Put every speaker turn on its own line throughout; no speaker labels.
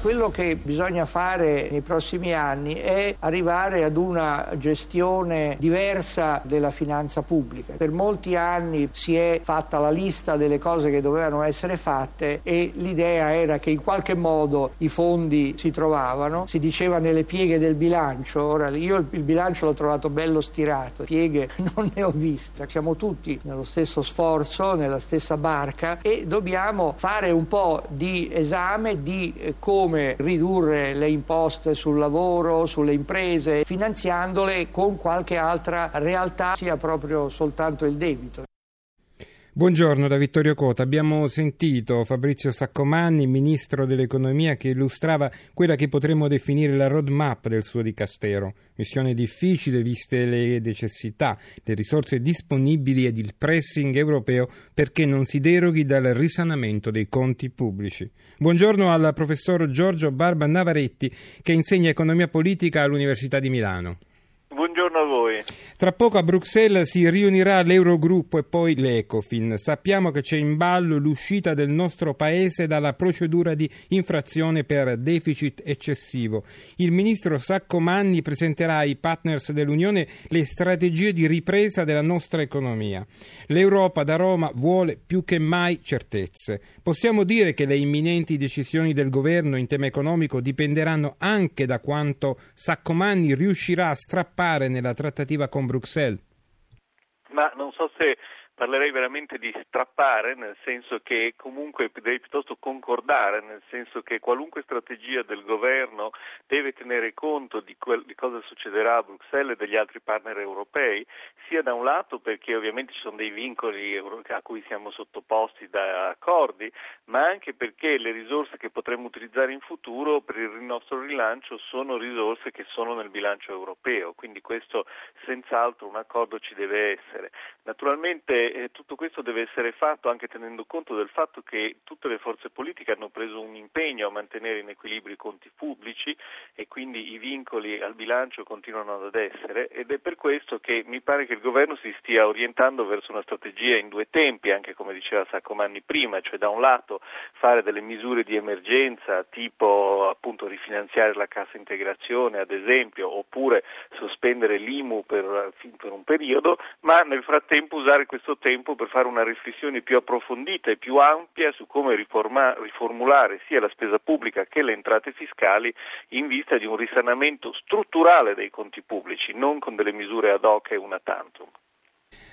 Quello che bisogna fare nei prossimi anni è arrivare ad una gestione diversa della finanza pubblica. Per molti anni si è fatta la lista delle cose che dovevano essere fatte e l'idea era che in qualche modo i fondi si trovavano, si diceva nelle pieghe del bilancio, ora io il bilancio l'ho trovato bello stirato, pieghe non ne ho viste, siamo tutti nello stesso sforzo, nella stessa barca e dobbiamo fare un po' di esame di eh, come come ridurre le imposte sul lavoro, sulle imprese, finanziandole con qualche altra realtà, sia proprio soltanto il debito.
Buongiorno da Vittorio Cota. Abbiamo sentito Fabrizio Saccomanni, ministro dell'economia, che illustrava quella che potremmo definire la roadmap del suo dicastero. Missione difficile viste le necessità, le risorse disponibili ed il pressing europeo perché non si deroghi dal risanamento dei conti pubblici. Buongiorno al professor Giorgio Barba Navaretti che insegna economia politica all'Università di Milano.
Buongiorno a voi.
Tra poco a Bruxelles si riunirà l'Eurogruppo e poi l'Ecofin. Sappiamo che c'è in ballo l'uscita del nostro Paese dalla procedura di infrazione per deficit eccessivo. Il ministro Saccomanni presenterà ai partners dell'Unione le strategie di ripresa della nostra economia. L'Europa da Roma vuole più che mai certezze. Possiamo dire che le imminenti decisioni del governo in tema economico dipenderanno anche da quanto Saccomanni riuscirà a strappare nella trattativa con Bruxelles?
Ma non so se parlerei veramente di strappare, nel senso che comunque devi piuttosto concordare, nel senso che qualunque strategia del governo deve tenere conto di, quel, di, cosa succederà a Bruxelles e degli altri partner europei, sia da un lato perché ovviamente ci sono dei vincoli a cui siamo sottoposti da accordi, ma anche perché le risorse che potremmo utilizzare in futuro per il nostro rilancio sono risorse che sono nel bilancio europeo, quindi questo senz'altro un accordo ci deve essere. Naturalmente eh, tutto questo deve essere fatto anche tenendo conto del fatto che tutte le forze politiche hanno preso un impegno a mantenere in equilibrio i conti pubblici e quindi i vincoli al bilancio continuano ad essere ed è per questo che mi pare che il governo si stia orientando verso una strategia in due tempi, anche come diceva Saccomanni prima, cioè da un lato fare delle misure di emergenza tipo appunto rifinanziare la cassa integrazione ad esempio oppure sospendere l'IMU per, per un periodo, ma nel frattempo usare questo tempo per fare una riflessione più approfondita e più ampia su come riforma, riformulare sia la spesa pubblica che le entrate fiscali in vista di un risanamento strutturale dei conti pubblici, non con delle misure ad hoc e una tantum.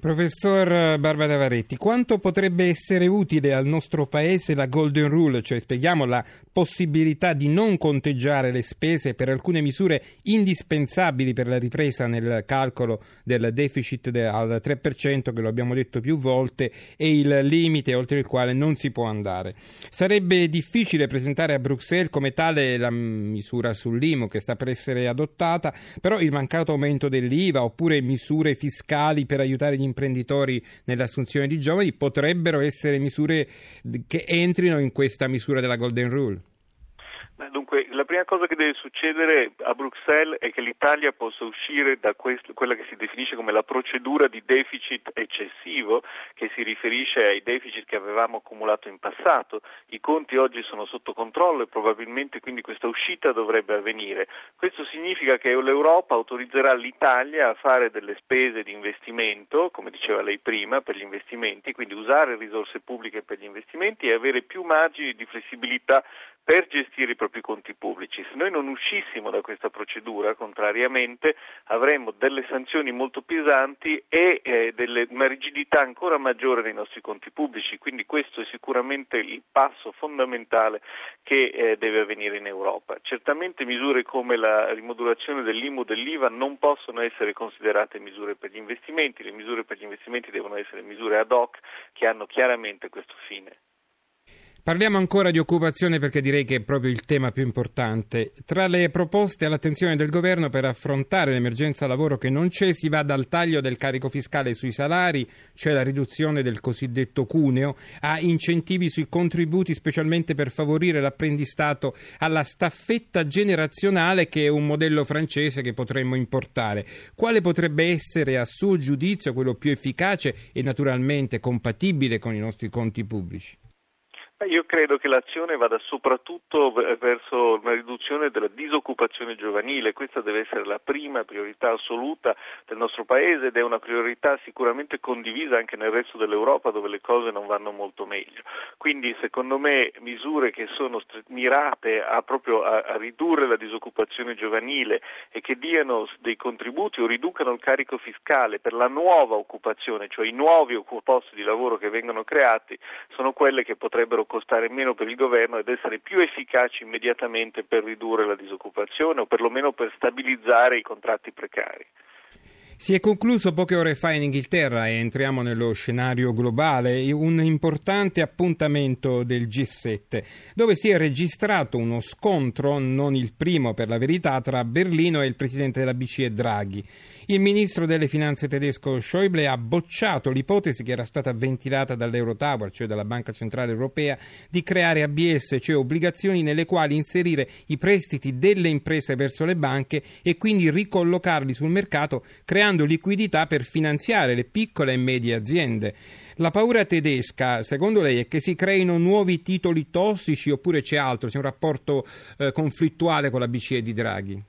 Professor Barbara Varetti, quanto potrebbe essere utile al nostro Paese la Golden Rule, cioè spieghiamo la possibilità di non conteggiare le spese per alcune misure indispensabili per la ripresa nel calcolo del deficit al 3%, che lo abbiamo detto più volte, e il limite oltre il quale non si può andare. Sarebbe difficile presentare a Bruxelles come tale la misura sull'IMU che sta per essere adottata, però il mancato aumento dell'IVA oppure misure fiscali per aiutare gli imprenditori nell'assunzione di giovani potrebbero essere misure che entrino in questa misura della Golden Rule.
Dunque, la prima cosa che deve succedere a Bruxelles è che l'Italia possa uscire da questo, quella che si definisce come la procedura di deficit eccessivo, che si riferisce ai deficit che avevamo accumulato in passato. I conti oggi sono sotto controllo e probabilmente quindi questa uscita dovrebbe avvenire. Questo significa che l'Europa autorizzerà l'Italia a fare delle spese di investimento, come diceva lei prima, per gli investimenti, quindi usare risorse pubbliche per gli investimenti e avere più margini di flessibilità per gestire i propri conti pubblici. Se noi non uscissimo da questa procedura, contrariamente, avremmo delle sanzioni molto pesanti e eh, delle, una rigidità ancora maggiore nei nostri conti pubblici, quindi questo è sicuramente il passo fondamentale che eh, deve avvenire in Europa. Certamente misure come la rimodulazione dell'IMU dell'IVA non possono essere considerate misure per gli investimenti, le misure per gli investimenti devono essere misure ad hoc che hanno chiaramente questo fine.
Parliamo ancora di occupazione perché direi che è proprio il tema più importante. Tra le proposte all'attenzione del governo per affrontare l'emergenza lavoro che non c'è si va dal taglio del carico fiscale sui salari, cioè la riduzione del cosiddetto cuneo, a incentivi sui contributi specialmente per favorire l'apprendistato alla staffetta generazionale che è un modello francese che potremmo importare. Quale potrebbe essere a suo giudizio quello più efficace e naturalmente compatibile con i nostri conti pubblici?
Io credo che l'azione vada soprattutto verso una riduzione della disoccupazione giovanile, questa deve essere la prima priorità assoluta del nostro Paese ed è una priorità sicuramente condivisa anche nel resto dell'Europa dove le cose non vanno molto meglio. Quindi secondo me misure che sono mirate a, proprio a, ridurre la disoccupazione giovanile e che diano dei contributi o riducano il carico fiscale per la nuova occupazione, cioè i nuovi posti di lavoro che vengono creati, sono quelle che potrebbero costare meno per il governo ed essere più efficaci immediatamente per ridurre la disoccupazione o perlomeno per stabilizzare i contratti precari.
Si è concluso poche ore fa in Inghilterra e entriamo nello scenario globale, un importante appuntamento del G7, dove si è registrato uno scontro, non il primo per la verità, tra Berlino e il presidente della BCE Draghi. Il ministro delle finanze tedesco Schäuble ha bocciato l'ipotesi che era stata ventilata dall'Eurotower, cioè dalla Banca Centrale Europea, di creare ABS, cioè obbligazioni nelle quali inserire i prestiti delle imprese verso le banche e quindi ricollocarli sul mercato creando liquidità per finanziare le piccole e medie aziende. La paura tedesca, secondo lei, è che si creino nuovi titoli tossici oppure c'è altro? C'è un rapporto eh, conflittuale con la BCE di Draghi?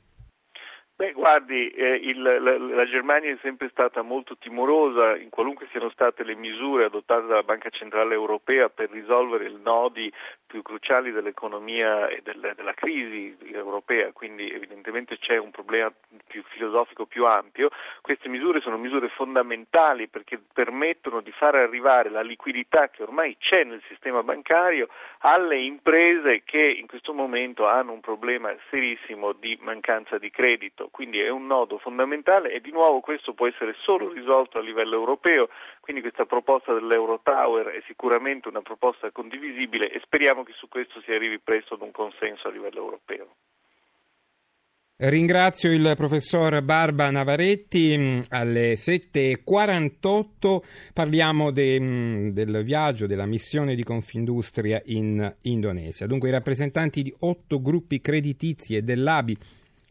Beh, guardi, eh, il, la, la, Germania è sempre stata molto timorosa in qualunque siano state le misure adottate dalla Banca Centrale Europea per risolvere i nodi più cruciali dell'economia e del, della crisi europea, quindi evidentemente c'è un problema più filosofico più ampio. Queste misure sono misure fondamentali perché permettono di far arrivare la liquidità che ormai c'è nel sistema bancario alle imprese che in questo momento hanno un problema serissimo di mancanza di credito quindi è un nodo fondamentale e di nuovo questo può essere solo risolto a livello europeo, quindi questa proposta dell'Eurotower è sicuramente una proposta condivisibile e speriamo che su questo si arrivi presto ad un consenso a livello europeo.
Ringrazio il professor Barba Navaretti. Alle 7.48 parliamo de, del viaggio, della missione di Confindustria in Indonesia. Dunque i rappresentanti di otto gruppi creditizi e dell'ABI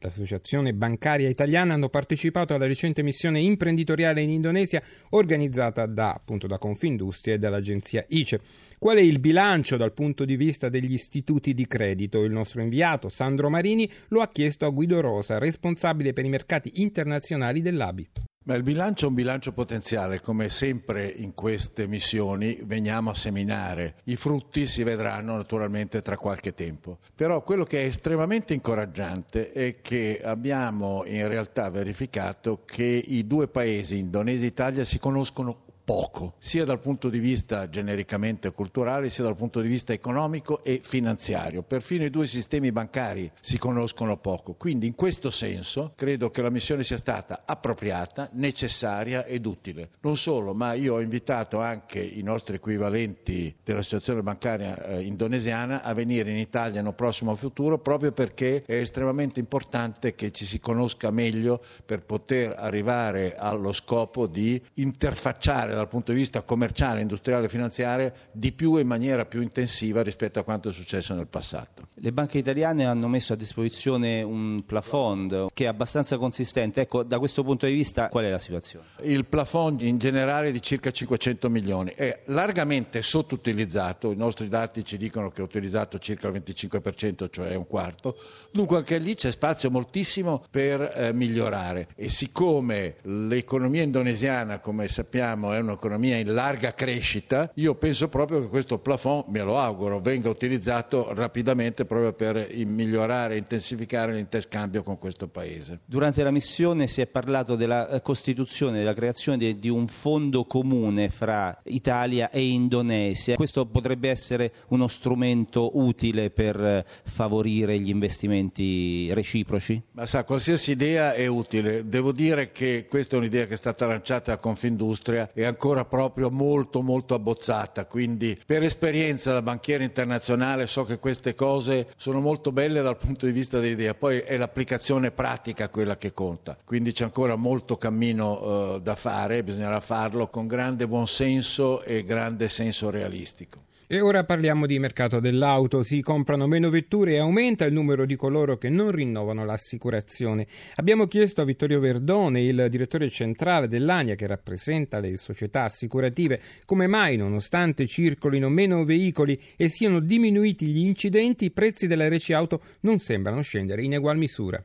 L'Associazione Bancaria Italiana hanno partecipato alla recente missione imprenditoriale in Indonesia organizzata da, appunto, da Confindustria e dall'agenzia ICE. Qual è il bilancio dal punto di vista degli istituti di credito? Il nostro inviato Sandro Marini lo ha chiesto a Guido Rosa, responsabile per i mercati internazionali dell'ABI.
Ma il bilancio è un bilancio potenziale, come sempre in queste missioni veniamo a seminare. I frutti si vedranno naturalmente tra qualche tempo. Però quello che è estremamente incoraggiante è che abbiamo in realtà verificato che i due paesi, Indonesia e Italia, si conoscono poco, sia dal punto di vista genericamente culturale, sia dal punto di vista economico e finanziario. Perfino i due sistemi bancari si conoscono poco. Quindi in questo senso credo che la missione sia stata appropriata, necessaria ed utile. Non solo, ma io ho invitato anche i nostri equivalenti dell'Associazione Bancaria eh, Indonesiana a venire in Italia nel prossimo futuro proprio perché è estremamente importante che ci si conosca meglio per poter arrivare allo scopo di interfacciare dal punto di vista commerciale, industriale e finanziario di più e in maniera più intensiva rispetto a quanto è successo nel passato.
Le banche italiane hanno messo a disposizione un plafond che è abbastanza consistente. Ecco, da questo punto di vista qual è la situazione?
Il plafond in generale è di circa 500 milioni è largamente sottoutilizzato, i nostri dati ci dicono che è utilizzato circa il 25%, cioè un quarto, dunque anche lì c'è spazio moltissimo per eh, migliorare e siccome l'economia indonesiana, come sappiamo, è un'economia in larga crescita, io penso proprio che questo plafond, me lo auguro, venga utilizzato rapidamente proprio per migliorare e intensificare l'interscambio con questo Paese.
Durante la missione si è parlato della eh, costituzione, della creazione di, un fondo comune fra Italia e Indonesia. Questo potrebbe essere uno strumento utile per eh, favorire gli investimenti reciproci?
Ma sa, qualsiasi idea è utile. Devo dire che questa è un'idea che è stata lanciata a Confindustria e ancora ancora proprio molto molto abbozzata, quindi per esperienza da banchiere internazionale so che queste cose sono molto belle dal punto di vista dell'idea, poi è l'applicazione pratica quella che conta, quindi c'è ancora molto cammino eh, da fare, bisognerà farlo con grande buonsenso e grande senso realistico.
E ora parliamo di mercato dell'auto. Si comprano meno vetture e aumenta il numero di coloro che non rinnovano l'assicurazione. Abbiamo chiesto a Vittorio Verdone, il direttore centrale dell'ANIA che rappresenta le società assicurative, come mai, nonostante circolino meno veicoli e siano diminuiti gli incidenti, i prezzi delle RC auto non sembrano scendere in egual misura.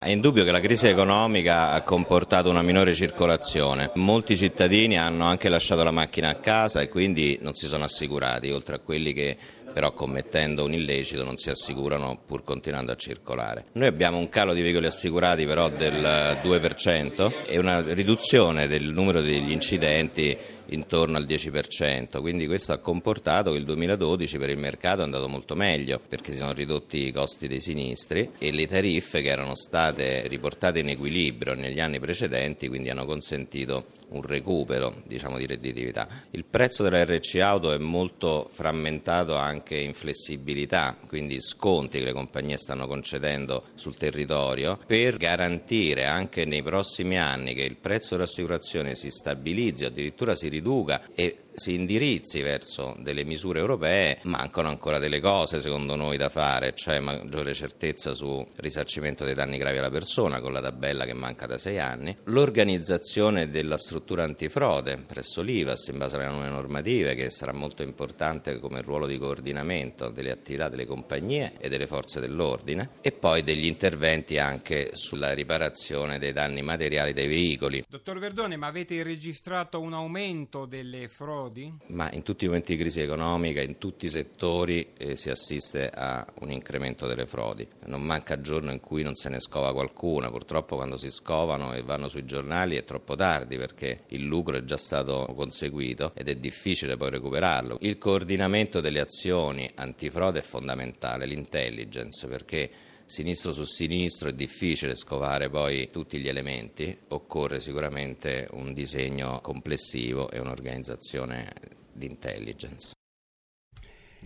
È indubbio che la crisi economica ha comportato una minore circolazione. Molti cittadini hanno anche lasciato la macchina a casa e quindi non si sono assicurati, oltre a quelli che però commettendo un illecito non si assicurano pur continuando a circolare. Noi abbiamo un calo di veicoli assicurati però del 2% e una riduzione del numero degli incidenti intorno al 10%, quindi questo ha comportato che il 2012 per il mercato è andato molto meglio perché si sono ridotti i costi dei sinistri e le tariffe che erano state riportate in equilibrio negli anni precedenti quindi hanno consentito un recupero diciamo, di redditività. Il prezzo della RC auto è molto frammentato anche in flessibilità, quindi sconti che le compagnie stanno concedendo sul territorio per garantire anche nei prossimi anni che il prezzo dell'assicurazione si stabilizzi o addirittura si riduca e si indirizzi verso delle misure europee, mancano ancora delle cose secondo noi da fare, cioè maggiore certezza su risarcimento dei danni gravi alla persona con la tabella che manca da sei anni, l'organizzazione della struttura antifrode presso l'IVAS in base alle nuove normative che sarà molto importante come ruolo di coordinamento delle attività delle compagnie e delle forze dell'ordine e poi degli interventi anche sulla riparazione dei danni materiali dei veicoli.
Dottor Verdone, ma avete registrato un aumento delle frodi? Frodi?
Ma in tutti i momenti di crisi economica, in tutti i settori eh, si assiste a un incremento delle frodi. Non manca giorno in cui non se ne scova qualcuna, purtroppo quando si scovano e vanno sui giornali è troppo tardi perché il lucro è già stato conseguito ed è difficile poi recuperarlo. Il coordinamento delle azioni antifrode è fondamentale, l'intelligence perché sinistro su sinistro è difficile scovare poi tutti gli elementi, occorre sicuramente un disegno complessivo e un'organizzazione di intelligence.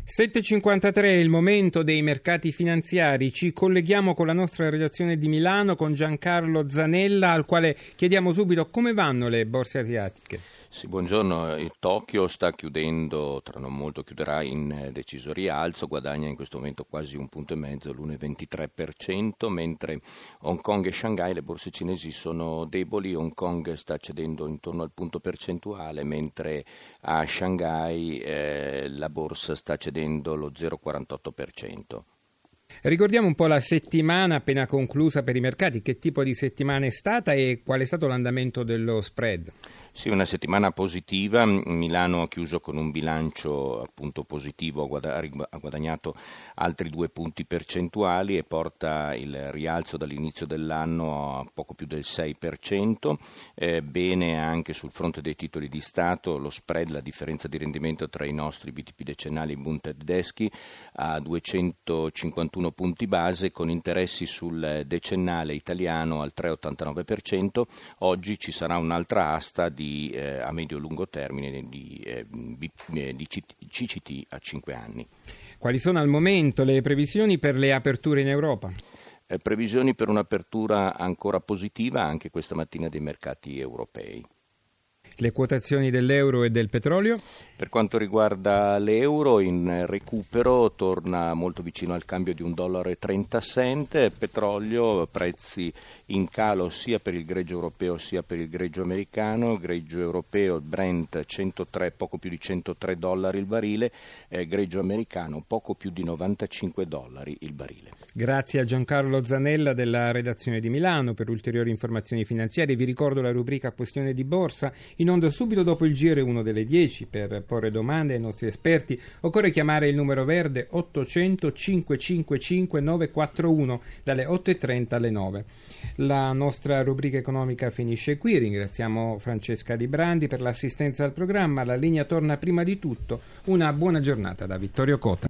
7.53 è il momento dei mercati finanziari. Ci colleghiamo con la nostra redazione di Milano con Giancarlo Zanella, al quale chiediamo subito come vanno le borse asiatiche.
Sì, buongiorno. Il Tokyo sta chiudendo, tra non molto chiuderà in deciso rialzo, guadagna in questo momento quasi un punto e mezzo, l'1,23%, mentre Hong Kong e Shanghai, le borse cinesi sono deboli, Hong Kong sta cedendo intorno al punto percentuale, mentre a Shanghai eh, la borsa sta cedendo lo 0,48%.
Ricordiamo un po' la settimana appena conclusa per i mercati, che tipo di settimana è stata e qual è stato l'andamento dello spread?
Sì, una settimana positiva. Milano ha chiuso con un bilancio appunto positivo, ha guadagnato altri due punti percentuali e porta il rialzo dall'inizio dell'anno a poco più del 6%. Eh, bene anche sul fronte dei titoli di Stato, lo spread, la differenza di rendimento tra i nostri BTP decennali e Bund tedeschi a 251 punti base con interessi sul decennale italiano al 3,89%. Oggi ci sarà un'altra asta di di, eh, a medio-lungo termine di, eh, di CCT a 5 anni.
Quali sono al momento le previsioni per le aperture in Europa?
Eh, previsioni per un'apertura ancora positiva anche questa mattina dei mercati europei.
Le quotazioni dell'euro e del petrolio?
Per quanto riguarda l'euro, in recupero torna molto vicino al cambio di 1,30 dollaro. Petrolio, prezzi in calo sia per il greggio europeo sia per il greggio americano. Greggio europeo, Brent 103, poco più di 103 dollari il barile. Eh, greggio americano, poco più di 95 dollari il barile.
Grazie a Giancarlo Zanella della redazione di Milano per ulteriori informazioni finanziarie. Vi ricordo la rubrica Questione di Borsa in onda subito dopo il GR1 delle 10 per porre domande ai nostri esperti. Occorre chiamare il numero verde 800 555 941 dalle 8.30 alle 9. La nostra rubrica economica finisce qui. Ringraziamo Francesca Di Brandi per l'assistenza al programma. La linea torna prima di tutto. Una buona giornata da Vittorio Cota.